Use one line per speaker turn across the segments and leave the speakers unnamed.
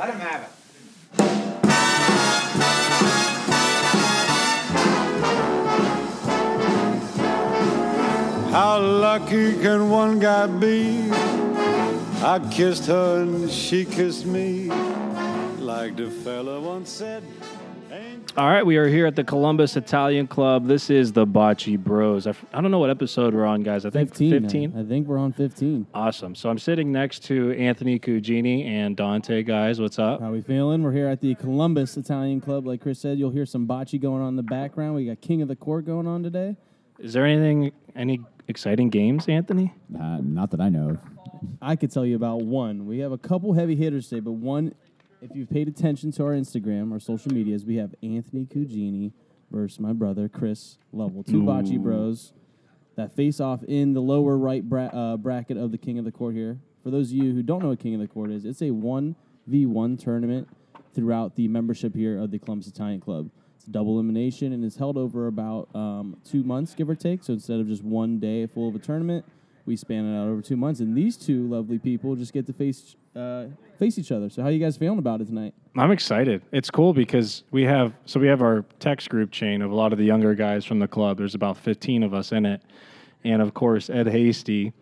Let him have it.
How lucky can one guy be? I kissed her and she kissed me. Like the fella once said. Ain't
All right, we are here at the Columbus Italian Club. This is the Bocce Bros. I, f- I don't know what episode we're on, guys. I think
15.
15.
I, I think we're on 15.
Awesome. So I'm sitting next to Anthony Cugini and Dante, guys. What's up?
How we feeling? We're here at the Columbus Italian Club. Like Chris said, you'll hear some bocce going on in the background. We got King of the Court going on today.
Is there anything, any exciting games, Anthony?
Uh, not that I know of.
I could tell you about one. We have a couple heavy hitters today, but one, if you've paid attention to our Instagram, or social medias, we have Anthony Cugini versus my brother Chris Lovell. Two bocce bros that face off in the lower right bra- uh, bracket of the King of the Court here. For those of you who don't know what King of the Court is, it's a 1v1 tournament throughout the membership here of the Columbus Italian Club. It's double elimination and is held over about um, two months, give or take. So instead of just one day full of a tournament, we span it out over two months. And these two lovely people just get to face uh, face each other. So how you guys feeling about it tonight?
I'm excited. It's cool because we have so we have our text group chain of a lot of the younger guys from the club. There's about 15 of us in it, and of course Ed Hasty,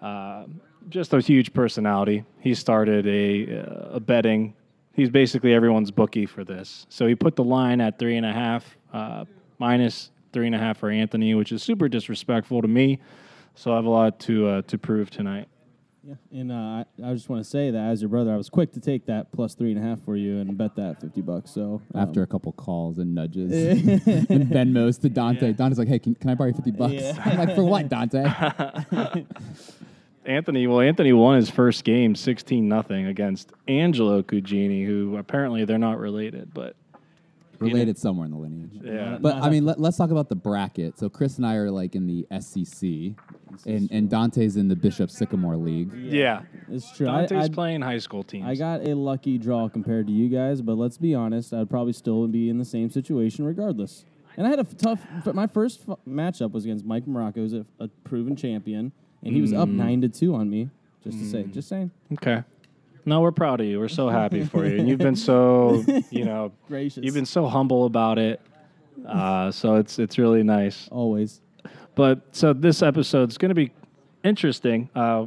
uh, just a huge personality. He started a, uh, a betting. He's basically everyone's bookie for this. So he put the line at three and a half, uh, minus three and a half for Anthony, which is super disrespectful to me. So I have a lot to uh, to prove tonight.
Yeah. And uh, I, I just want to say that as your brother, I was quick to take that plus three and a half for you and bet that 50 bucks. So um,
After a couple calls and nudges and Venmos to Dante, Dante's like, "Hey, can, can I borrow you fifty bucks?"
Yeah.
I'm like, "For what, Dante?"
Anthony, well, Anthony won his first game 16 nothing against Angelo Cugini, who apparently they're not related, but
Related somewhere in the lineage.
yeah.
But I mean, let, us talk about the bracket. So Chris and I are like in the SCC, and, and Dante's in the Bishop Sycamore League.
yeah.
it's true. I,
Dante's
I,
playing high school teams.
I got a lucky draw compared to you guys, but let's be honest, I'd probably still be in the same situation regardless. And I had a f- tough. But my first f- matchup was against Mike Morocco, who's a, a proven champion, and he was
Mm.
up nine to two on me. Just to say, just saying,
okay. No, we're proud of you. We're so happy for you. And you've been so, you know,
gracious.
you've been so humble about it. Uh, so it's it's really nice.
always.
But so this episode's going to be interesting. Uh,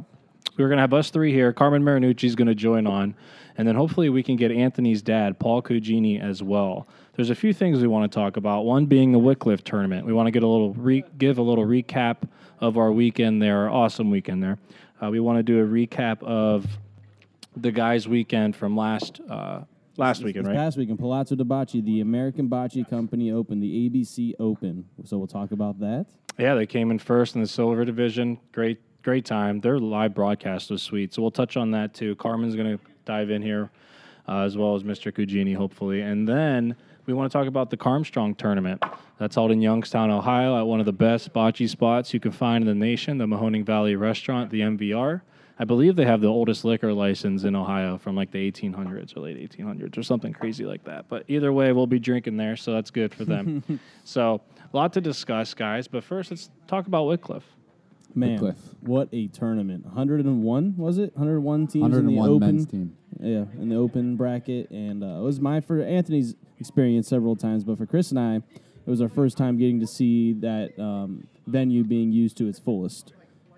we're going to have us three here. Carmen Marinucci's going to join on, and then hopefully we can get Anthony's dad, Paul Cugini, as well. There's a few things we want to talk about. One being the Wickliffe tournament. We want to get a little re- give a little recap of our weekend there, our awesome weekend there. Uh, we want to do a recap of the guys' weekend from last uh, last weekend,
This
right?
past weekend, Palazzo di Bocce, the American Bocce Company Open, the ABC Open. So we'll talk about that.
Yeah, they came in first in the silver division. Great, great time. Their live broadcast was sweet. So we'll touch on that too. Carmen's going to dive in here, uh, as well as Mr. Cugini, hopefully. And then we want to talk about the Carmstrong tournament. That's held in Youngstown, Ohio, at one of the best bocce spots you can find in the nation, the Mahoning Valley Restaurant, the MVR. I believe they have the oldest liquor license in Ohio from like the 1800s or late 1800s or something crazy like that. But either way, we'll be drinking there, so that's good for them. so, a lot to discuss, guys. But first, let's talk about Wickliffe.
Man,
Wickliffe.
what a tournament! 101 was it? 101 teams in the Open.
men's team.
Yeah, in the open bracket, and uh, it was my for Anthony's experience several times, but for Chris and I, it was our first time getting to see that um, venue being used to its fullest.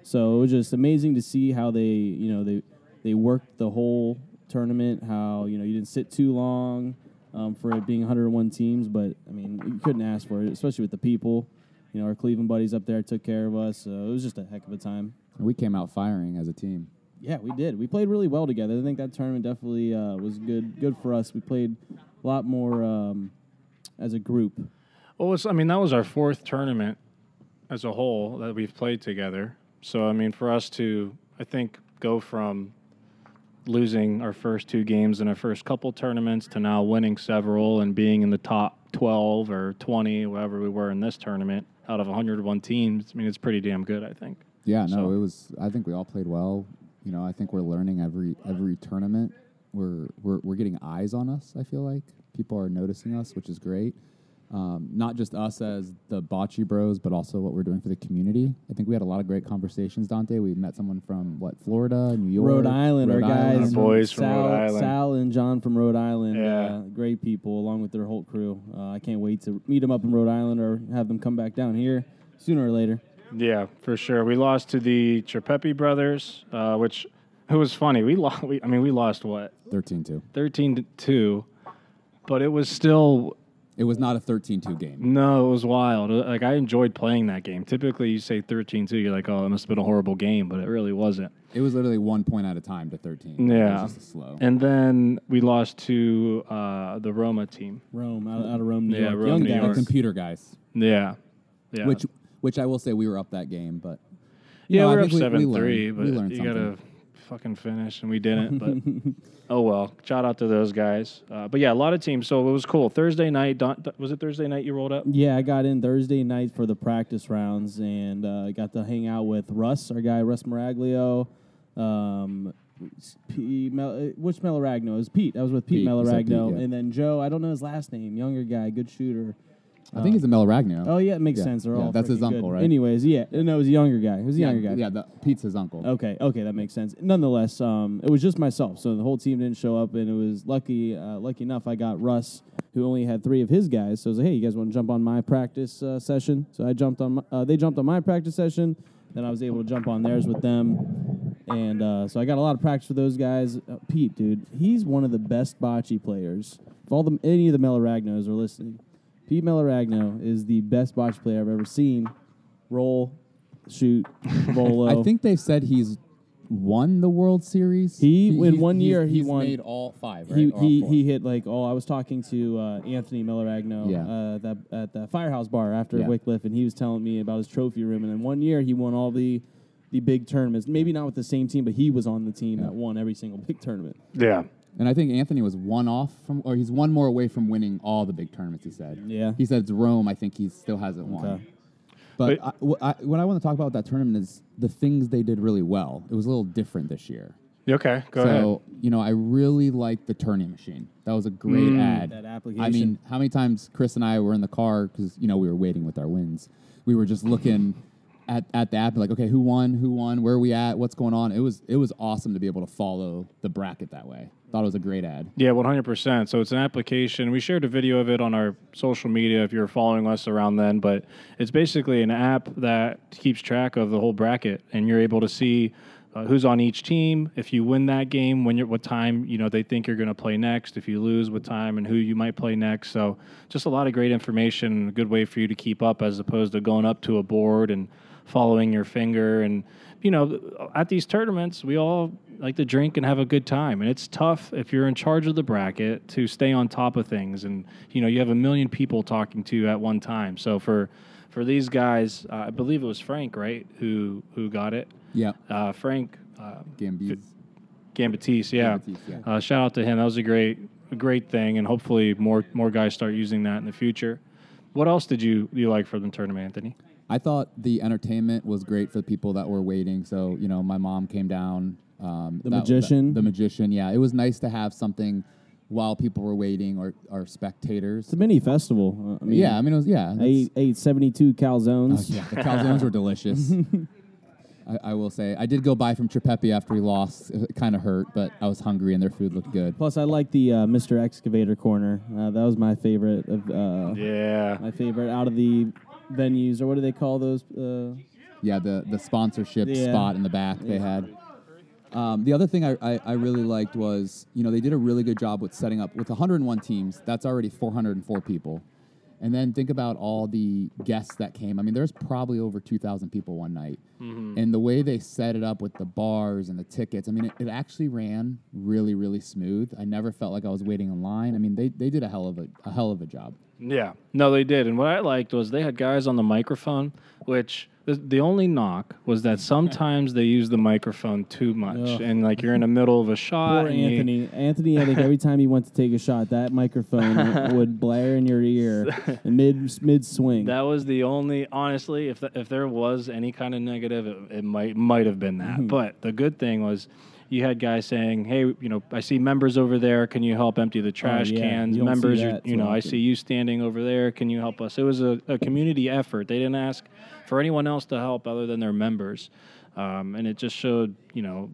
So it was just amazing to see how they, you know, they they worked the whole tournament. How you know you didn't sit too long um, for it being 101 teams, but I mean you couldn't ask for it, especially with the people. You know, our Cleveland buddies up there took care of us. So it was just a heck of a time.
We came out firing as a team.
Yeah, we did. We played really well together. I think that tournament definitely uh, was good. Good for us. We played a lot more um, as a group.
Well, it's, I mean, that was our fourth tournament as a whole that we've played together. So, I mean, for us to, I think, go from losing our first two games in our first couple tournaments to now winning several and being in the top 12 or 20, wherever we were in this tournament out of 101 teams, I mean, it's pretty damn good, I think.
Yeah, no,
So-
it was. I think we all played well. You know, I think we're learning every every tournament. We're we're we're getting eyes on us. I feel like people are noticing us, which is great. Um, not just us as the Bocce Bros, but also what we're doing for the community. I think we had a lot of great conversations, Dante. We met someone from what Florida, New York,
Rhode Island,
Rhode
our guys,
Island.
Our boys from
Sal,
Rhode Island.
Sal and John from Rhode Island.
Yeah.
uh, great people, along with their whole crew. Uh, I can't wait to meet them up in Rhode Island or have them come back down here sooner or later.
Yeah, for sure. We lost to the Tripepi brothers, uh, which it was funny. We lost. We, I mean, we lost what
13-2.
thirteen to two, but it was still
It was not a 13-2 game.
no. It was wild. Uh, Like I enjoyed playing that game. Typically, you say 13-2, you're like, oh, it must have been a horrible game, but it really wasn't.
It was literally one point at a time to 13. It
Yeah.
was just a slow.
And then we lost to uh, the Roma team.
Rome, out, out of Rome, New
Yeah,
York.
Rome,
Young
New
The
guys.
York.
computer guys,
Yeah, yeah.
which which I will say we were up that game, but
yeah,
No,
we were up
think we- we
seven three, but
we learned
you gotta
something.
Fucking finish, and we didn't. But oh well. Shout out to those guys. Uh, but yeah, a lot of teams. So it was cool. Thursday night. Don, was it Thursday night you rolled up?
Yeah, I got in Thursday night for the practice rounds and uh, got to hang out with Russ, our guy Russ Maraglio. Um, P, Mel, uh, which Melaragno? It was Pete. I was with Pete,
Pete, you said Pete,
Melaragno.
yeah.
And then Joe, I don't know his last name, younger guy, good shooter.
I think he's a Melaragno.
Oh, yeah, it makes
Yeah,
sense. They're
yeah,
all
that's his
freaking
uncle,
good.
right?
Anyways, yeah. No, it was a younger guy. It was a
yeah,
younger guy.
Yeah, the, Pete's his uncle.
Okay, okay, that makes sense. Nonetheless, um, it was just myself, so the whole team didn't show up, and it was lucky, uh, lucky enough, I got Russ, who only had three of his guys. So I was like, "Hey, you guys want to jump on my practice uh, session?" So I jumped on, my, uh, they jumped on my practice session, then I was able to jump on theirs with them, and uh, so I got a lot of practice with those guys. Uh, Pete, dude, he's one of the best bocce players. If all the any of the Melaragnos are listening, Pete Melaragno is the best bocce player I've ever seen. Roll, shoot, volo.
I think they said he's won the World Series.
He- in
he's-
one
he's-
year, he
he's
won-
made all five. Right?
he
Or all
he,
four.
he hit like oh I was talking to uh, Anthony Melaragno
Yeah.
uh, that at the Firehouse Bar after
Yeah.
Wickliffe and he was telling me about his trophy room and in one year he won all the the big tournaments maybe not with the same team but he was on the team that won every single big tournament
Yeah.
And I think Anthony was one off from, or he's one more away from winning all the big tournaments. He said.
Yeah.
He said it's Rome. I think he still hasn't won.
Okay.
But
But-
I, what I, want to talk about with that tournament is the things they did really well. It was a little different this year.
Okay. Go
so
ahead.
you know, I really liked the Tourney Machine. That was a great
Mm.
ad.
That application.
I mean, how many times Chris and I were in the car because you know we were waiting with our wins. We were just looking at, at the app and like, okay, who won? Who won? Where are we at? What's going on? It was it was awesome to be able to follow the bracket that way. Thought it was a great ad.
Yeah, one hundred percent. So it's an application. We shared a video of it on our social media if you were following us around then. But it's basically an app that keeps track of the whole bracket, and you're able to see uh, who's on each team. If you win that game, when you're what time you know they think you're going to play next. If you lose, what time and who you might play next. So just a lot of great information, a good way for you to keep up as opposed to going up to a board and following your finger and you know at these tournaments we all like to drink and have a good time and it's tough if you're in charge of the bracket to stay on top of things and you know you have a million people talking to you at one time so for for these guys uh, i believe it was frank right who who got it
Yeah,
uh, frank uh,
Gambiz.
Yeah.
Yeah.
Uh, shout out to him. That was a great, a great thing, and hopefully more more guys start using that in the future. What else did you you like for the tournament, Anthony?
I thought the entertainment was great for the people that were waiting. So you know, my mom came down. Um,
The
that-
magician?
the magician. Yeah, it was nice to have something while people were waiting or or spectators.
it's a mini festival uh, I mean
yeah, I mean it was yeah.
I
it's-
ate, ate 72
Oh,
calzones
yeah, the calzones were delicious. I, I will say, I did go buy from Tripepi after we lost. It kind of hurt, but I was hungry and their food looked good.
plus I like the uh, Mr. Excavator corner uh, that was my favorite of uh,
Yeah,
my favorite out of the venues or what do they call those uh,
Yeah, the the sponsorship
Yeah.
spot in the back they had. Um, the other thing I, I, I really liked was, you know, they did a really good job with setting up with 101 teams. That's already 404 people. And then think about all the guests that came. I mean, there's probably over 2,000 people one night. And the way they set it up with the bars and the tickets, I mean, it, it actually ran really, really smooth. I never felt like I was waiting in line. I mean, they, they did a hell of a, a hell of a job.
Yeah. No, they did. And what I liked was they had guys on the microphone, which the, the only knock was that sometimes they use the microphone too much,
Ugh.
and like you're in the middle of a shot.
Poor
and you-
Anthony. Anthony, I think every time he went to take a shot, that microphone would blare in your ear mid mid swing.
That was the only, honestly, if th- if there was any kind of negative, it, it might might have been that. Mm-hmm. But the good thing was, you had guys saying, "Hey, you know, I see members over there. Can you help empty the trash
Oh, yeah.
cans?
You
members,
that
you know, I see you standing over there. Can you help us?" It was a, a community effort. They didn't ask for anyone else to help other than their members, um, and it just showed, you know,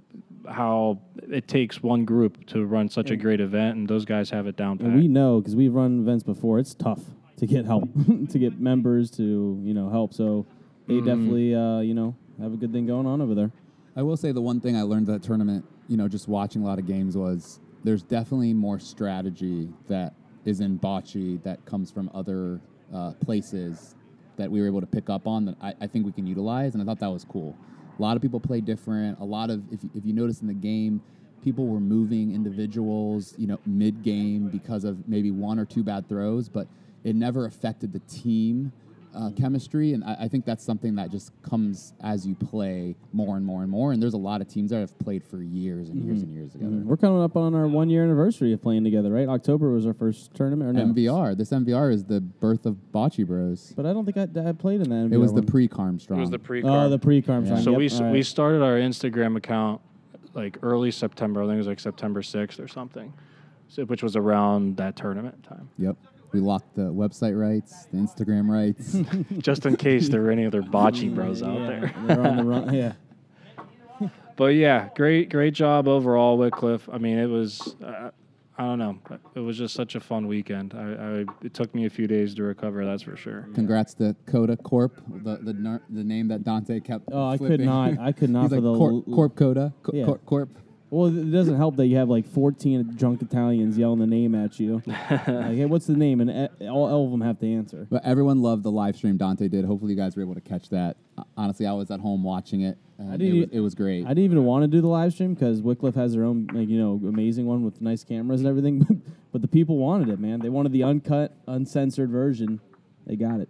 how it takes one group to run such a great event, and those guys have it down pat.
And we know because we've run events before. It's tough to get help, to get members to you know help. So they
Mm-hmm.
definitely uh, you know have a good thing going on over there.
I will say the one thing I learned that tournament, you know, just watching a lot of games was there's definitely more strategy that is in bocce that comes from other uh, places that we were able to pick up on that I, I think we can utilize, and I thought that was cool. A lot of people play different. A lot of, if if you notice in the game, people were moving individuals, you know, mid game because of maybe one or two bad throws, but it never affected the team uh, chemistry, and I, I think that's something that just comes as you play more and more and more. And there's a lot of teams that have played for years and years and years together.
We're coming up on our one year anniversary of playing together, right? October was our first tournament, or no?
MVR. This MVR is the birth of Bocce Bros.
But I don't think I, I played in that.
It was
MVR
the pre Carmstrong.
it was the pre.
Oh, the pre Carmstrong.
So
yep,
we s
all
we started our Instagram account like early September. I think it was like September sixth or something, so, which was around that tournament time.
Yep. We locked the website rights, the Instagram rights.
Just in case there were any other bocce bros out
yeah,
there.
they're on the run. Yeah.
But yeah, great great job overall, Wickliffe. I mean, it was. Uh, I don't know. It was just such a fun weekend. I, I it took me a few days to recover. That's for sure.
Congrats to Coda Corp, the the, ner- the name that Dante kept.
Oh, I could not- I could not
He's
for
like
the
Corp, Corp Coda. Co-
Yeah.
Corp, Corp.
Well, it doesn't help that you have like 14 drunk Italians yelling the name at you. like, hey, what's the name? And e- all, all of them have to answer.
But everyone loved the live stream Dante did. Hopefully, you guys were able to catch that. Uh, Honestly, I was at home watching it. And
I
it,
didn't
was, it was great.
I didn't even want to do the live stream because Wickliffe has their own, like, you know, amazing one with nice cameras and everything. but the people wanted it, man. They wanted the uncut, uncensored version. They got it.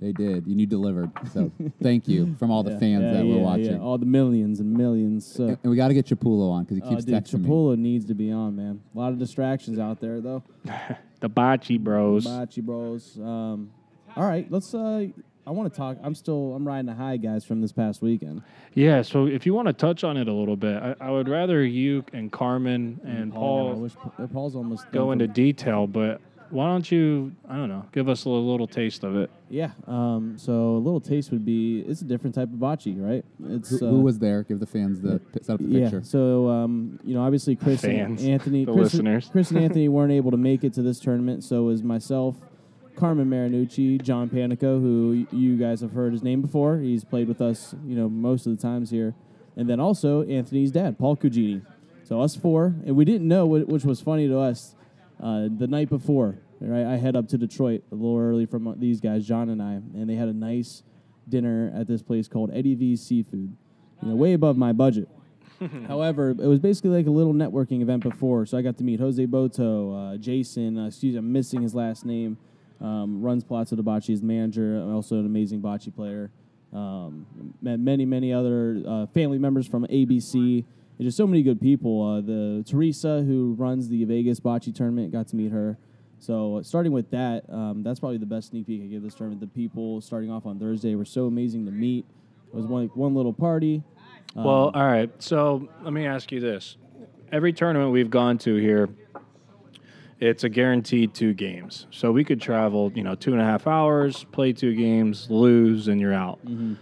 They did, and you delivered. So thank you from all the
Yeah,
fans
yeah,
that were
yeah,
watching.
Yeah, all the millions and millions. So.
and we got to get Chapulo on because he
Oh,
keeps
dude,
texting me.
Chipola needs to be on, man. A lot of distractions out there, though.
The bocce bros.
Bocce Bros. Um, all right, let's. Uh, I want to talk. I'm still. I'm riding a high, guys, from this past weekend.
Yeah. So if you want to touch on it a little bit, I, I would rather you and Carmen and
I
Paul
wish uh, Paul's almost
go
done
into detail, but why don't you? I don't know. Give us a little, little taste of it.
Yeah. Um. So a little taste would be. It's a different type of bocce, right? It's
Who,
uh,
who was there? Give the fans the set up the
Yeah.
picture.
So um, you know, obviously Chris
Fans,
and Anthony,
the
Chris,
listeners.
Chris and Anthony weren't able to make it to this tournament. So it was myself, Carmen Marinucci, John Panico, who you guys have heard his name before. He's played with us, you know, most of the times here, and then also Anthony's dad, Paul Cugini. So us four, and we didn't know, which was funny to us. Uh, the night before, right, I head up to Detroit a little early from these guys, John and I, and they had a nice dinner at this place called Eddie V's Seafood. You know, way above my budget. However, it was basically like a little networking event before, so I got to meet Jose Boto, uh, Jason. Uh, excuse me, I'm missing his last name. Um, runs Palazzo di Bocce, his manager, also an amazing bocce player. Um, met many, many other uh, family members from ABC. Just so many good people. Uh, the Teresa, who runs the Vegas bocce tournament, got to meet her. So uh, starting with that, um, that's probably the best sneak peek I give this tournament. The people starting off on Thursday were so amazing to meet. It was one one little party. Um,
Well, all right. So let me ask you this: Every tournament we've gone to here, it's a guaranteed two games. So we could travel, you know, two and a half hours, play two games, lose, and you're out.
Mm-hmm.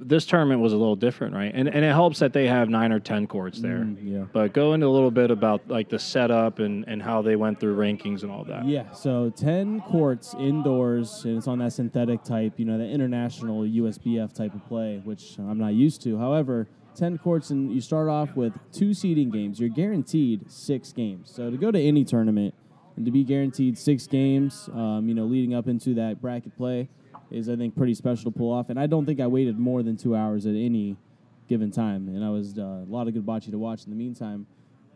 This tournament was a little different, right? And and it helps that they have nine or ten courts there.
Mm, yeah.
But go into a little bit about like the setup and and how they went through rankings and all that.
Yeah, so 10 courts indoors, and it's on that synthetic type, you know, the international USBF type of play, which I'm not used to. However, 10 courts, and you start off with two seeding games. You're guaranteed six games. So to go to any tournament and to be guaranteed six games, um, you know, leading up into that bracket play is, I think, pretty special to pull off. And I don't think I waited more than two hours at any given time. And I was uh, a lot of good bocce to watch in the meantime.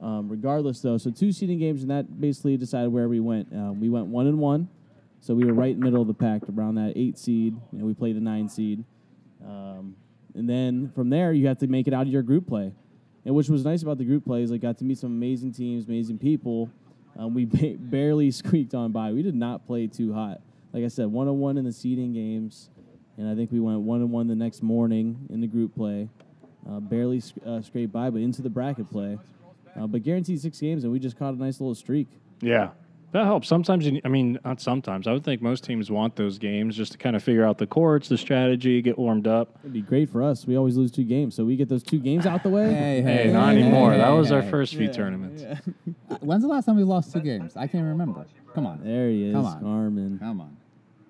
Um, regardless, though, so two seeding games, and that basically decided where we went. Um, we went one and one, so we were right in the middle of the pack, around that eight seed, and we played the nine seed. Um, and then from there, you have to make it out of your group play. And which was nice about the group play is I got to meet some amazing teams, amazing people. Um, we ba- barely squeaked on by. We did not play too hot. Like I said, one on one in the seeding games, and I think we went one on one the next morning in the group play. uh, barely sc- uh, scraped by, but into the bracket play. Uh, but guaranteed six games, and we just caught a nice little streak.
Yeah. That helps. Sometimes, you, I mean, not sometimes. I would think most teams want those games just to kind of figure out the courts, the strategy, get warmed up.
It'd be great for us. We always lose two games, so we get those two games out the way.
Hey,
Hey,
hey,
not
hey,
anymore.
hey,
that was our
hey.
first few tournaments.
Uh, When's the last time we lost two games? I can't remember. Come on.
There he is,
Come on.
Carmen.
Come on.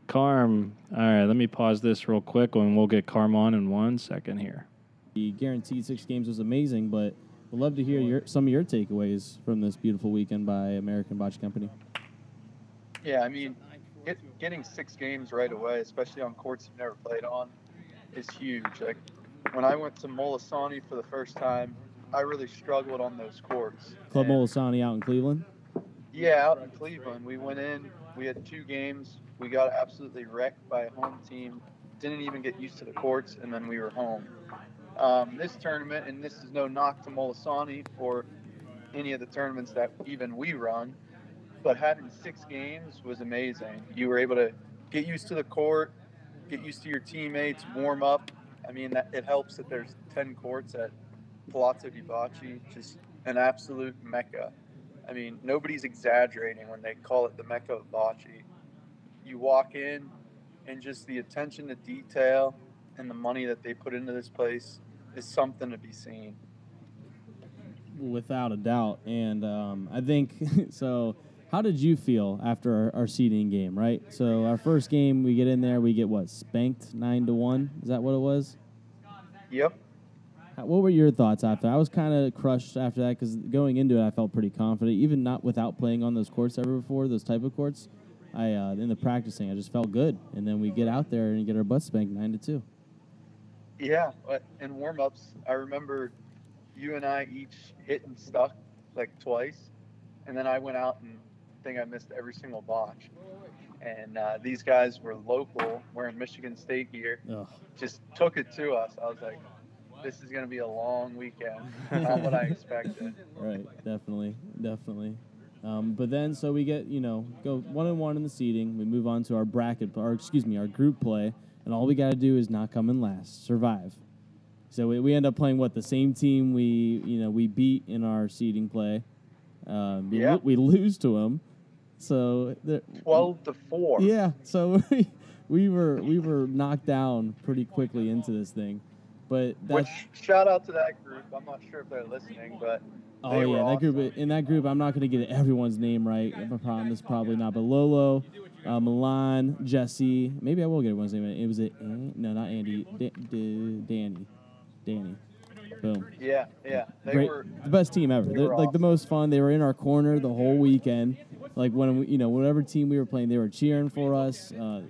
Carm. All right, let me pause this real quick and we'll get Carm on in one second here.
The guaranteed six games was amazing, but we'd love to hear your, some of your takeaways from this beautiful weekend by American Bocce Company.
Yeah, I mean, get, getting six games right away, especially on courts you've never played on, is huge. Like when I went to Molisani for the first time, I really struggled on those courts.
Club
And-
Molisani out in Cleveland.
Yeah, out in Cleveland, we went in. We had two games. We got absolutely wrecked by a home team. Didn't even get used to the courts, and then we were home. Um, this tournament, and this is no knock to Molisani or any of the tournaments that even we run, but having six games was amazing. You were able to get used to the court, get used to your teammates, warm up. I mean, it helps that there's 10 courts at Palazzo di Bocce, just an absolute mecca. I mean, nobody's exaggerating when they call it the Mecca of Bocce. You walk in, and just the attention to detail and the money that they put into this place is something to be seen.
Without a doubt. And um, I think so. How did you feel after our, our seeding game, right? So, our first game, we get in there, we get what, spanked nine to one? Is that what it was?
Yep.
What were your thoughts after? I was kind of crushed after that because going into it, I felt pretty confident, even not without playing on those courts ever before, those type of courts. I uh, in the practicing, I just felt good, and then we get out there and get our butt spanked nine to two.
Yeah, in warm ups, I remember you and I each hit and stuck like twice, and then I went out and think I missed every single botch. And uh, these guys were local, wearing Michigan State gear,
Ugh.
just took it to us. I was like, this is going to be a long weekend. Not what I expected.
Right, definitely, definitely. Um, but then, so we get you know go one and one in the seeding. We move on to our bracket, or excuse me, our group play, and all we got to do is not come in last, survive. So we, we end up playing what the same team we you know we beat in our seeding play. Um, we,
Yeah.
lo- we lose to them. So
12 to 4.
yeah, so we, we were we were knocked down pretty quickly into this thing, but that's
Which, shout out to that group. I'm not sure if they're listening, but
Oh yeah, that group.
awesome.
In that group, I'm not going to get everyone's name right. I promise, probably not. But Lolo, uh, Milan, Jesse. Maybe I will get everyone's name. right. It was it. No, not Andy. Da- Da- Danny. Danny. Boom.
yeah, yeah. They
Great.
were
the best team ever.
they
They're like the most fun. They were in our corner the whole weekend. Like when we, you know, whatever team we were playing, they were cheering for us. Uh,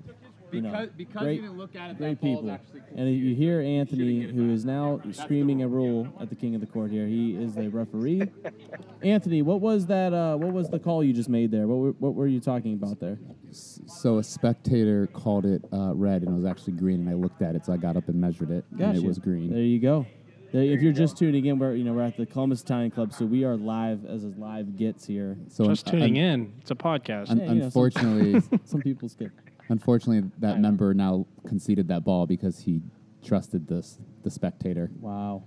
you know,
Because, because
great,
you didn't look at it,
great
that ball's
people.
actually cool.
And you hear Anthony, who is now screaming a rule at the king of the court here. He is the referee. Anthony, what was that? Uh, what was the call you just made there? What were, what were you talking about there?
So a spectator called it uh, red, and it was actually green. And I looked at it, so I got up and measured it, and it was green.
There you go. There, if you're just tuning in, we're you know we're at the Columbus Italian Club, so we are live as as live gets here.
So
Just
un-
tuning
un-
in. It's a podcast.
un-
Yeah, you know, some-
unfortunately,
Some people skip.
Unfortunately, that member now conceded that ball because he trusted this the spectator.
Wow.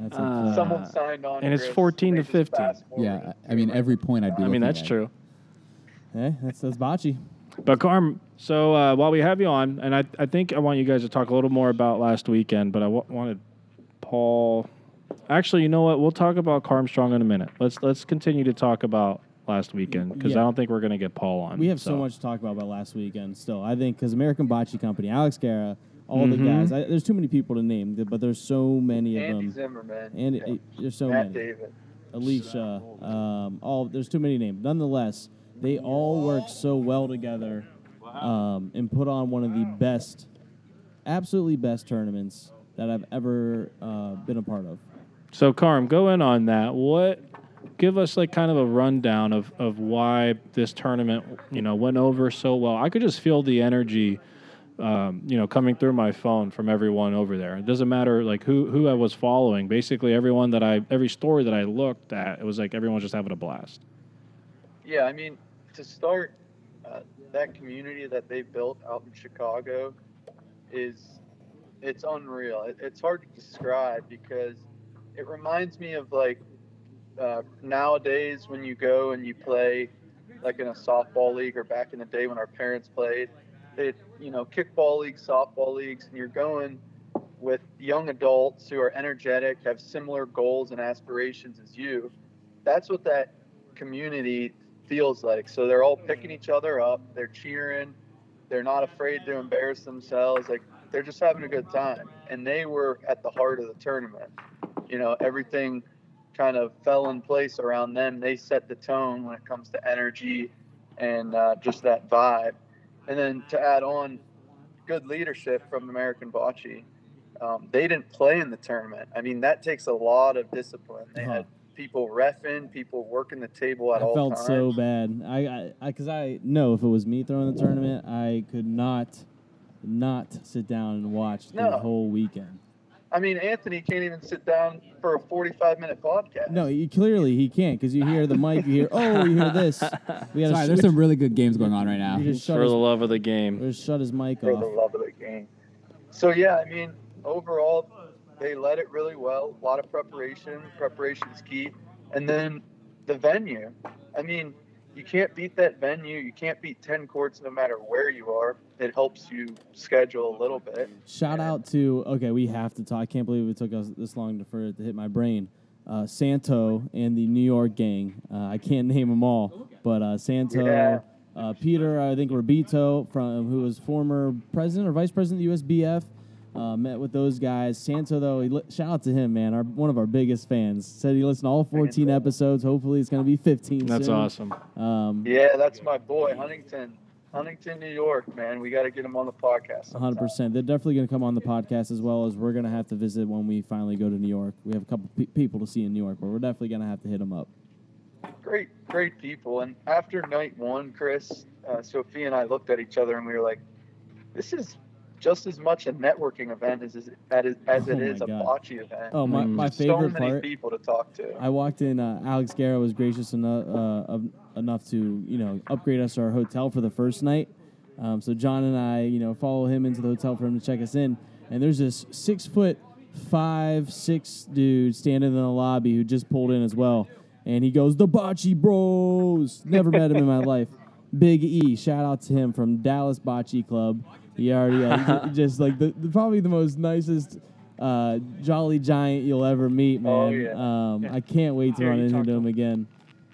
That's
Uh,
someone signed on.
and it's
Chris.
14 to 15.
Yeah. I I mean every point I'd be.
I mean, that's
at.
true.
Hey, that's that's bocce.
But Carm, so uh, while we have you on, and I, I think I want you guys to talk a little more about last weekend, but I w- wanted Paul. Actually, you know what? We'll talk about Carmstrong in a minute. Let's let's continue to talk about last weekend because
Yeah.
I don't think we're going to get Paul on.
We have so. much to talk about about last weekend. Still, I think because American Bocce Company, Alex Guerra, all the
Mhm.
guys. I, there's too many people to name, but there's so many of
Andy
them.
Zimmerman.
And
yeah.
it, there's so
Matt
many.
David.
Alicia, um, all there's too many names. Nonetheless, they all work so well together um, and put on one of the best, absolutely best tournaments that I've ever uh, been a part of.
So Carm, go in on that. What? Give us like kind of a rundown of, of why this tournament, you know, went over so well. I could just feel the energy, um, you know, coming through my phone from everyone over there. It doesn't matter like who who I was following. Basically, everyone that I every story that I looked at, it was like everyone was just having a blast.
Yeah, I mean, to start, uh, that community that they built out in Chicago is it's unreal. It, it's hard to describe because it reminds me of like uh, nowadays when you go and you play like in a softball league or back in the day when our parents played. It you know kickball leagues, softball leagues, and you're going with young adults who are energetic, have similar goals and aspirations as you. That's what that community feels like. So they're all picking each other up, they're cheering, they're not afraid to embarrass themselves. Like they're just having a good time. And they were at the heart of the tournament. You know, everything kind of fell in place around them. They set the tone when it comes to energy and uh, just that vibe. And then to add on, good leadership from American Bocce. Um, they didn't play in the tournament. I mean, that takes a lot of discipline. They
Uh-huh.
had people refing, people working the table at
I
all
felt
times.
so bad. I, I, because I, know if it was me throwing the tournament, I could not, not sit down and watch the
No.
whole weekend.
I mean, Anthony can't even sit down for a 45 minute podcast.
No, you, clearly he can't because you hear the mic, you hear, oh, you hear this. We
Sorry,
sh-
there's some really good games going on right now.
you just shut
For
his,
the love of the game.
just shut his mic off.
for the love of the game. So yeah, I mean, overall, they led it really well. A lot of preparation. Preparation's key, and then the venue. I mean, you can't beat that venue. You can't beat ten courts no matter where you are. It helps you schedule a little bit.
Shout out to okay, we have to talk. I can't believe it took us this long for it to hit my brain. Uh, Santo and the New York gang. Uh, I can't name them all, but uh, Santo,
Yeah.
uh, Peter, I think Rabito, from who was former president or vice president of the USBF. Uh, met with those guys. Santo, though, he li- shout out to him, man. Our one of our biggest fans said he listened to all 14 episodes. Hopefully, it's going to be 15.
That's
soon.
awesome.
Um,
Yeah, that's my boy, Huntington. Huntington, New York, man. We got to get him on the podcast.
100%. They're definitely going to come on the podcast as well as we're going to have to visit when we finally go to New York. We have a couple pe- people to see in New York, but we're definitely going to have to hit them up.
great, great people. And after night one, Chris, uh, Sophia and I looked at each other and we were like, "This is just as much a networking event as as, as
Oh
it is a
God.
bocce event."
Oh, my,
Mm.
my
so
favorite
many
part.
people to talk to.
I walked in. Uh, Alex Guerra was gracious enough, uh, of- enough to you know upgrade us to our hotel for the first night. Um, so John and I, you know, follow him into the hotel for him to check us in. And there's this six foot five, six dude standing in the lobby who just pulled in as well. And he goes, "The Bocce Bros." Never met him in my life. Big E, shout out to him from Dallas Bocce Club. He already uh, he- just like the, the probably the most nicest uh, jolly giant you'll ever meet, man.
Oh, yeah.
Um, I can't wait to
Yeah,
run into
talked to
him again.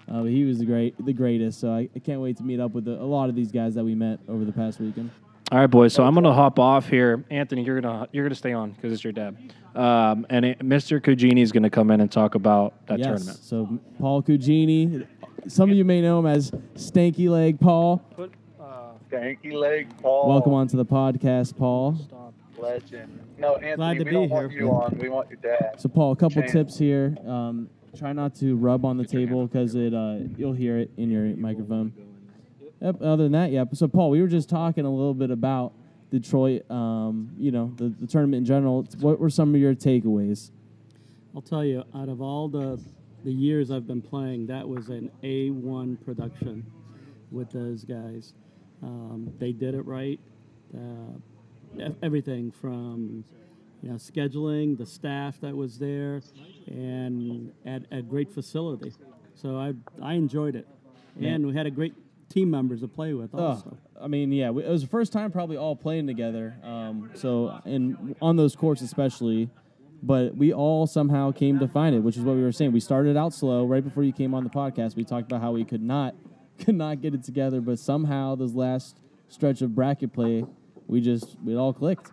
Uh, but he was the great, the greatest. So I, I can't wait to meet up with the, a lot of these guys that we met over the past weekend.
All right, boys. So I'm gonna hop off here. Anthony, you're gonna you're gonna stay on because it's your dad. Um, and it, Mr. Cugini is gonna come in and talk about that
yes.
tournament.
So Paul Cugini, some of you may know him as Stanky Leg Paul.
Stanky leg Paul.
Welcome onto the podcast, Paul.
legend. No, Anthony,
Glad to
we
be
don't want you on. We want your dad.
So Paul, a couple
Champ.
tips here. Um, try not to rub on the table because it uh, you'll hear it in your microphone. Yep. Other than that, yeah. So Paul, we were just talking a little bit about Detroit. Um, you know, the, the tournament in general. What were some of your takeaways?
I'll tell you, out of all the the years I've been playing, that was an A1 production with those guys. Um, they did it right. Uh, everything from you know scheduling, the staff that was there, and at a great facility. So I I enjoyed it, and we had a great team members to play with also.
Oh, I mean, yeah, we- it was the first time probably all playing together. Um, so, and on those courts especially, but we all somehow came to find it, which is what we were saying. We started out slow. Right before you came on the podcast, we talked about how we could not, could not get it together, but somehow this last stretch of bracket play, we just it all clicked.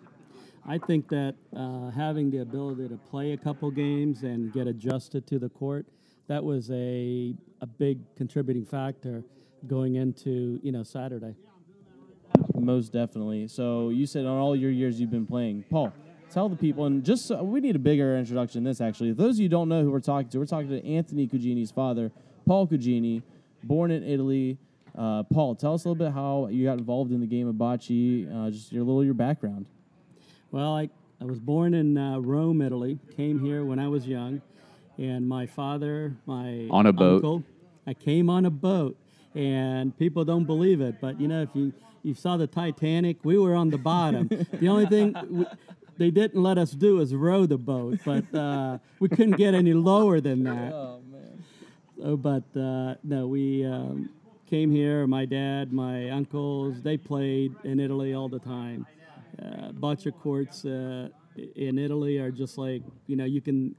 I think that uh, having the ability to play a couple games and get adjusted to the court, that was a, a big contributing factor going into you know Saturday.
Most definitely. So you said on all your years you've been playing, Paul. Tell the people, and just so, we need a bigger introduction than this. Actually, those of you who don't know who we're talking to, we're talking to Anthony Cugini's father, Paul Cugini, born in Italy. Uh, Paul, tell us a little bit how you got involved in the game of bocce. Uh, just your little your background.
Well, I, I was born in uh, Rome, Italy. Came here when I was young, and my father, my
On a boat.
uncle, I came on a boat, and people don't believe it, but you know if you you saw the Titanic, we were on the bottom. the only thing. We, they didn't let us do is row the boat, but uh, we couldn't get any lower than that.
Oh man.
Oh, but uh, no, we um, came here. My dad, my uncles, they played in Italy all the time. Uh, bocce courts uh, in Italy are just like you know you can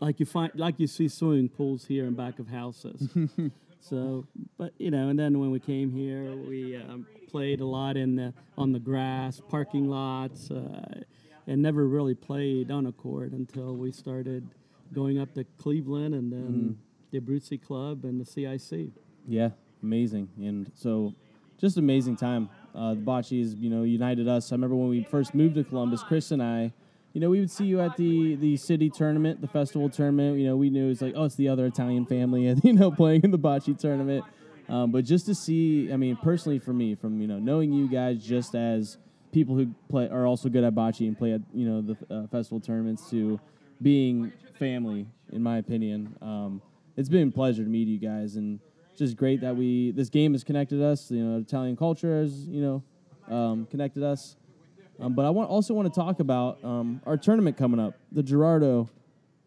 like you find like you see swimming pools here in back of houses. so, but you know, and then when we came here, we um, played a lot in the on the grass, parking lots, uh, and never really played on a court until we started going up to Cleveland and then the Abruzzi Club and the CIC.
Yeah, amazing. And so, just amazing time. Uh, the Bocce's, you know, united us. I remember when we first moved to Columbus, Chris and I, you know, we would see you at the the city tournament, the festival tournament. You know, we knew it was like, oh, it's the other Italian family, and you know, playing in the Bocce tournament. Um, but just to see, I mean, personally for me, from you know, knowing you guys just as people who play are also good at bocce and play at you know the uh, festival tournaments to being family, in my opinion. Um, it's been a pleasure to meet you guys, and it's just great that we this game has connected us. You know, Italian culture has you know um, connected us. Um, but I want also want to talk about um, our tournament coming up, the Gerardo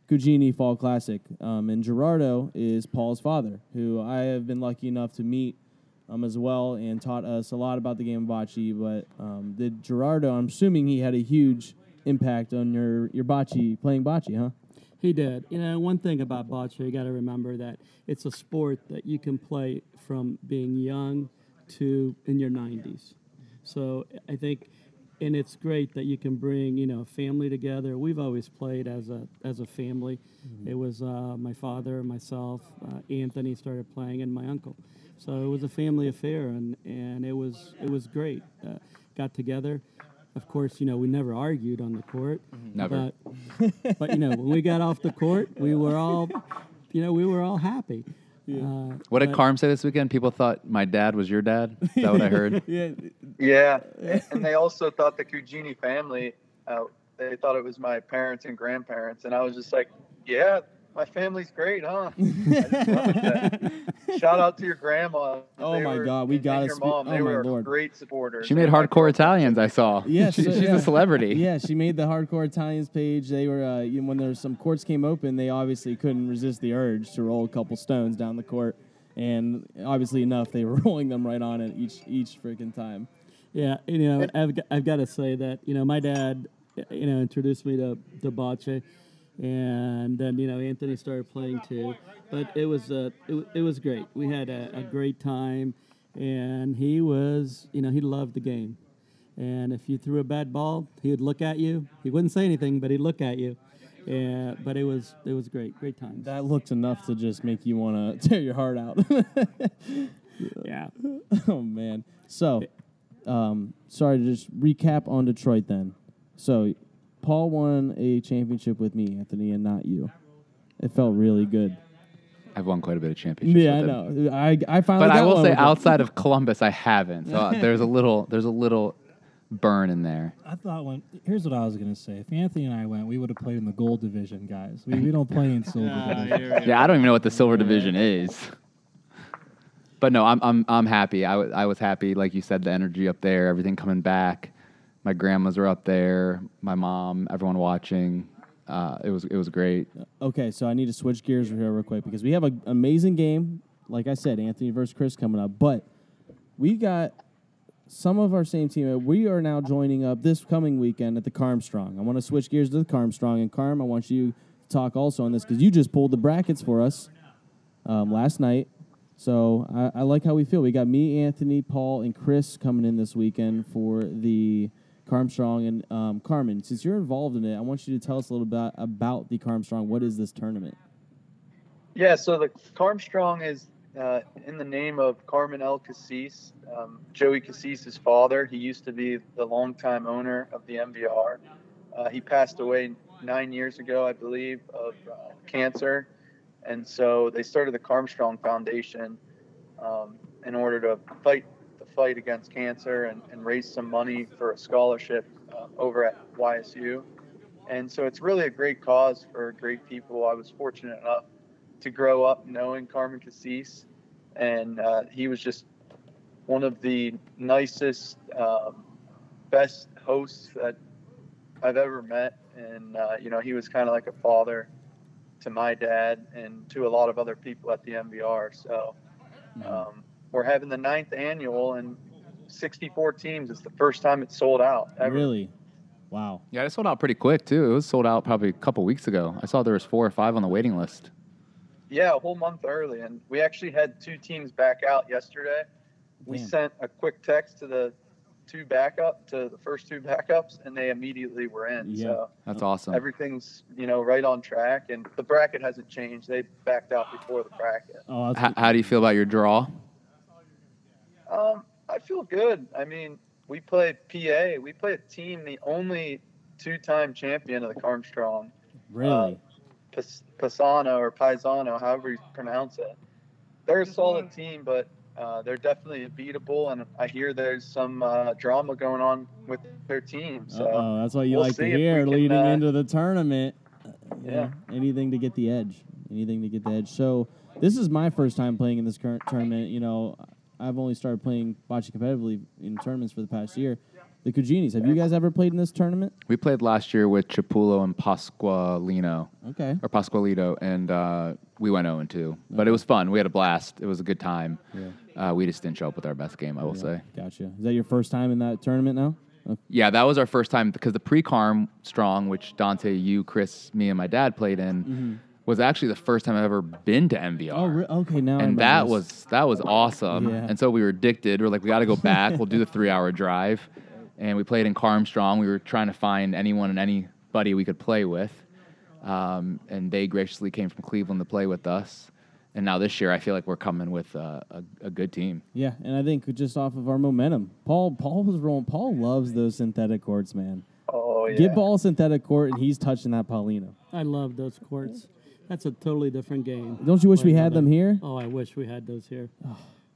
Cugini Fall Classic. Um, and Gerardo is Paul's father, who I have been lucky enough to meet um, as well and taught us a lot about the game of bocce. But um, did Gerardo, I'm assuming he had a huge impact on your, your bocce, playing bocce, huh?
He did. You know, one thing about bocce, you got to remember that it's a sport that you can play from being young to in your 90s. So I think, and it's great that you can bring you know a family together. We've always played as a as a family. It was uh, my father, myself, uh, Anthony started playing, and my uncle. So it was a family affair, and and it was it was great. Uh, got together. Of course, you know we never argued on the court.
Never.
But, but you know when we got off the court, we were all, you know, we were all happy. Uh,
What did
but-
Carm say this weekend? People thought my dad was your dad. Is that what I heard?
Yeah.
Yeah, and they also thought the Cugini family. Uh, they thought it was my parents and grandparents, and I was just like, "Yeah, my family's great, huh?" I just. Shout out to your grandma.
Oh
They
my
were-
God, we gotta
and your
speak-
mom.
oh
They
my
were
Lord.
great supporters.
She made hardcore Italians. I saw.
Yes,
She- she's
yeah.
a celebrity.
Yeah, she made the hardcore Italians page. They were uh, you know, when there was some courts came open, they obviously couldn't resist the urge to roll a couple stones down the court, and obviously enough, they were rolling them right on it each each freaking time.
Yeah, you know, I've, got- I've got to say that you know my dad, you know, introduced me to to bocce, and then you know Anthony started playing too. But it was uh, it, it was great. We had a, a great time, and he was you know he loved the game, and if you threw a bad ball, he would look at you. He wouldn't say anything, but he'd look at you. Yeah, but it was it was great, great times.
That looked enough to just make you want to tear your heart out.
yeah.
oh man. So, um, sorry to just recap on Detroit then. So, Paul won a championship with me, Anthony, and not you. It felt really good.
I've won quite a bit of championships.
Yeah, I
with him.
know. I I finally.
But I will
one
say,
with him.
outside of Columbus, I haven't. So uh, there's a little, there's a little burn in there.
I thought when here's what I was gonna say. If Anthony and I went, we would have played in the gold division, guys. We, we don't play in silver division.
Yeah, I don't even know what the silver division is. But no, I'm I'm I'm happy. I I was happy, like you said, the energy up there, everything coming back. My grandmas were up there, my mom, everyone watching. Uh, it was it was great.
Okay, so I need to switch gears here real quick because we have an amazing game. Like I said, Anthony versus Chris coming up, but we got some of our same team. We are now joining up this coming weekend at the Carmstrong. I want to switch gears to the Carmstrong, and Carm, I want you to talk also on this because you just pulled the brackets for us um, last night. So I, I like how we feel. We got me, Anthony, Paul, and Chris coming in this weekend for the Carmstrong and um, Carmen. Since you're involved in it, I want you to tell us a little bit about the Carmstrong. What is this tournament?
Yeah, so the Carmstrong is uh, in the name of Carmen El Cassis, um, Joey Cassis's father. He used to be the longtime owner of the MVR. Uh, he passed away nine years ago, I believe, of uh, cancer. And so they started the Carmstrong Foundation um, in order to fight fight against cancer and, and raise some money for a scholarship uh, over at YSU. And so it's really a great cause for great people. I was fortunate enough to grow up knowing Carmen Cassis, and uh, he was just one of the nicest, um, best hosts that I've ever met, and uh, you know he was kind of like a father to my dad and to a lot of other people at the MVR. So um, we're having the ninth annual and 64 teams. It's the first time it's sold out ever.
Really? Wow.
Yeah, it sold out pretty quick too. It was sold out probably a couple weeks ago. I saw there was four or five on the waiting list.
Yeah, a whole month early, and we actually had two teams back out yesterday. We
Damn.
sent a quick text to the two backup to the first two backups, and they immediately were in.
Yeah.
So
That's awesome.
everything's you know right on track, and the bracket hasn't changed. They backed out before the bracket.
Oh, that's
How, how do you feel about your draw?
Um, I feel good. I mean, we play PA. We play a team, the only two-time champion of the Carmstrong,
really.
Pis- Pisano or Paisano, however you pronounce it. They're a solid team, but uh, they're definitely beatable. And I hear there's some uh, drama going on with their team. So
oh, that's what you
we'll
like to
see if
hear
can,
leading
uh,
into the tournament. Uh, you
yeah.
anything to get the edge. Anything to get the edge. So this is my first time playing in this current tournament. You know, I've only started playing bocce competitively in tournaments for the past year. The Cuginis, have you guys ever played in this tournament?
We played last year with Chipulo and Pasqualino
Okay.
or Pasqualito, and uh, we went 0 2. But it was fun. We had a blast. It was a good time. Uh, we just didn't show up with our best game, I will say.
Gotcha. Is that your first time in that tournament now?
Yeah, that was our first time because the pre-carm strong, which Dante, you, Chris, me, and my dad played in, was actually the first time I've ever been to MVR.
Oh, re- okay. Now I
and that
this.
was that was awesome.
Yeah.
And so we were addicted. We are like, we got to go back. we'll do the three-hour drive, and we played in Carmstrong. We were trying to find anyone and anybody we could play with, um, and they graciously came from Cleveland to play with us. And now this year, I feel like we're coming with uh, a, a good team.
Yeah, and I think just off of our momentum, Paul Paul was rolling. Paul loves those synthetic courts, man.
oh yeah.
Give ball synthetic court, and he's touching that pallino.
I love those courts. That's a totally different game.
Don't you wish we had
on
them here?
Oh, I wish we had those here.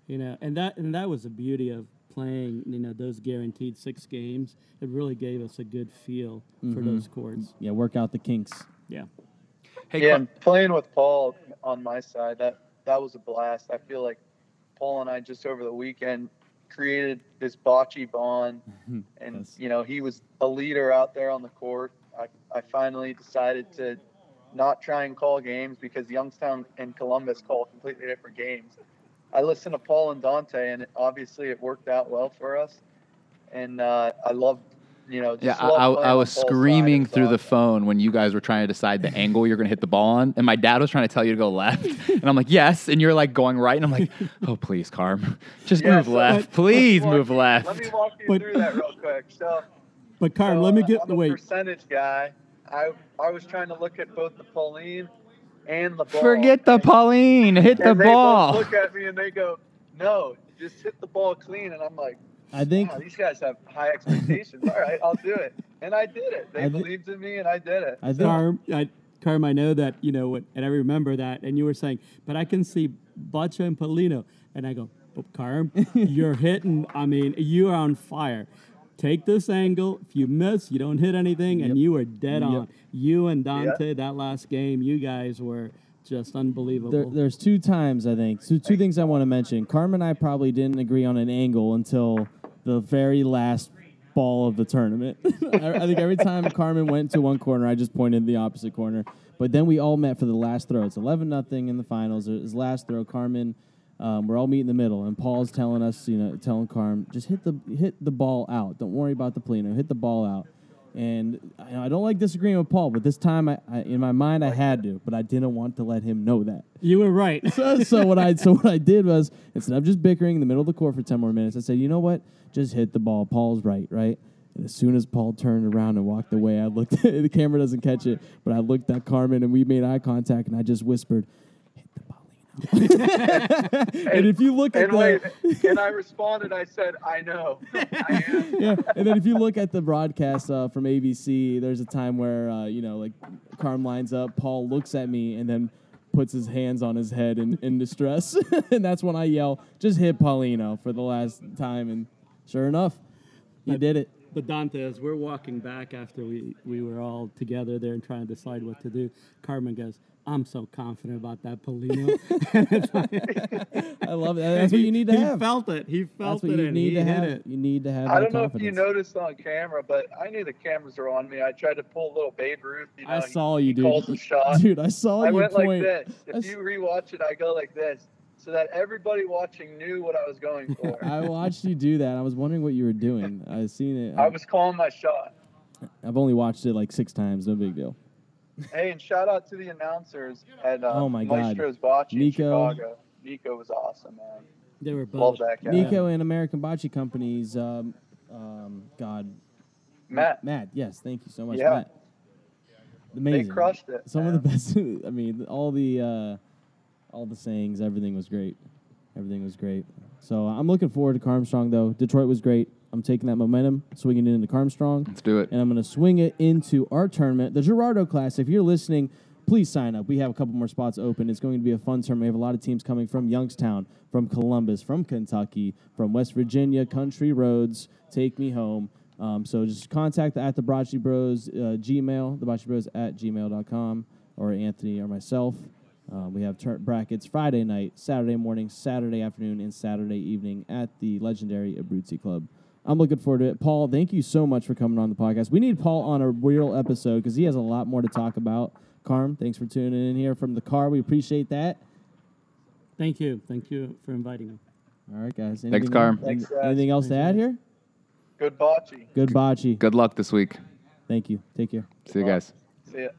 You know, and that and that was the beauty of playing. You know, those guaranteed six games. It really gave us a good feel
Mm-hmm.
for those courts.
Yeah, work out the kinks.
Yeah.
Hey,
yeah,
Car-
and playing with Paul on my side, that that was a blast. I feel like Paul and I just over the weekend created this bocce bond, and
Yes.
you know he was a leader out there on the court. I, I finally decided to not try and call games because Youngstown and Columbus call completely different games. I listened to Paul and Dante, and obviously it worked out well for us. And uh, I love, you know, just
Yeah, I, I, I was
Paul's
screaming
of
through the phone when you guys were trying to decide the angle you're going to hit the ball on, and my dad was trying to tell you to go left, and I'm like, yes, and you're like going right, and I'm like, oh please, Carm, just
Yeah,
move
so
left,
let-
please move
you-
left.
Let me walk you
But-
through that real quick. So,
But Carm,
so,
let me
uh,
get
I'm a
wait.
percentage guy. I I was trying to look at both the Pauline and the ball.
Forget the Pauline, hit the
they
ball.
both look at me and they go, "No, just hit the ball clean." And I'm like,
I think
wow, these guys have high expectations. All right, I'll do it. And I did it. They
I thi-
believed in me, and I did it.
I think
Carm, I, Carm, I know that you know, what, and I remember that. And you were saying, but I can see Baccia and pallino, and I go, oh, Carm, you're hitting. I mean, you are on fire. Take this angle. If you miss, you don't hit anything, and you were dead
Yep.
on. You and Dante, that last game, you guys were just unbelievable.
there, there's two times I think. So two things I want to mention. Carmen and I probably didn't agree on an angle until the very last ball of the tournament. I, I think every time Carmen went to one corner, I just pointed in the opposite corner. But then we all met for the last throw. It's 11 nothing in the finals. His last throw, Carmen. Um, we're all meeting in the middle, and Paul's telling us, you know, telling Carm, just hit the hit the ball out. Don't worry about the pallino. Hit the ball out. And I, I don't like disagreeing with Paul, but this time, I, I, in my mind, I had to, but I didn't want to let him know that.
you were right.
So, so what I so what I did was instead of just bickering in the middle of the court for ten more minutes, I said, you know what, just hit the ball. Paul's right, right. And as soon as Paul turned around and walked away, I looked. The camera doesn't catch it, but I looked at Carmen and we made eye contact, and I just whispered, "Hit the pallino." and if you look at
And
the
wait, and I responded. I said, "I know, I am."
yeah, and then if you look at the broadcast uh, from ABC, there's a time where uh, you know, like Carm lines up, Paul looks at me, and then puts his hands on his head in, in distress, and that's when I yell, "Just hit pallino for the last time!" And sure enough, he did it.
But Dante, as we're walking back after we, we were all together there and trying to decide what to do, Carmen goes, I'm so confident about that pallino.
I love that. That's what you need to
he
have.
He felt it. He felt
That's what
it,
you need
he
to
hit
have.
it.
You need to have.
It.
I
don't know if you noticed on camera, but I knew the cameras were on me. I tried to pull a little Babe Ruth. You know,
I saw you, dude.
calls a shot.
Dude, I saw
I
you I
went
point.
like this. If
s-
you rewatch it, I go like this, so that everybody watching knew what I was going for.
I watched you do that. I was wondering what you were doing. I seen it.
I was calling my shot.
I've only watched it like six times. No big deal.
Hey, and shout out to the announcers at uh,
Oh my God.
Maestro's Bocce
Nico.
in Chicago. Nico was awesome, man.
They were
Love
both.
that guy.
Nico and American Bocce Companies. Um, um, God,
Matt,
Matt. Yes, thank you so much,
Yeah.
Matt. Amazing.
they crushed it.
Some
man.
of the best. I mean, all the uh, all the sayings. Everything was great. Everything was great. So I'm looking forward to Carmstrong though. Detroit was great. I'm taking that momentum, swinging it into Carmstrong.
Let's do it.
and I'm going to swing it into our tournament, the Gerardo Class. If you're listening, please sign up. We have a couple more spots open. It's going to be a fun tournament. We have a lot of teams coming from Youngstown, from Columbus, from Kentucky, from West Virginia, Country Roads, Take Me Home. Um, so just contact at the Bocce Bros uh, Gmail, the Bocce Bros at gmail.com, or Anthony or myself. Uh, we have tur- brackets Friday night, Saturday morning, Saturday afternoon, and Saturday evening at the legendary Abruzzi Club. I'm looking forward to it. Paul, thank you so much for coming on the podcast. We need Paul on a real episode because he has a lot more to talk about. Carm, thanks for tuning in here from the car. We appreciate that.
Thank you. Thank you for inviting me.
All right, guys.
Thanks,
Anything
Carm.
else-
Thanks, guys.
Anything else to add here?
Good bocce.
Good bocce.
Good luck this week.
Thank you. Take care.
See you guys.
See ya.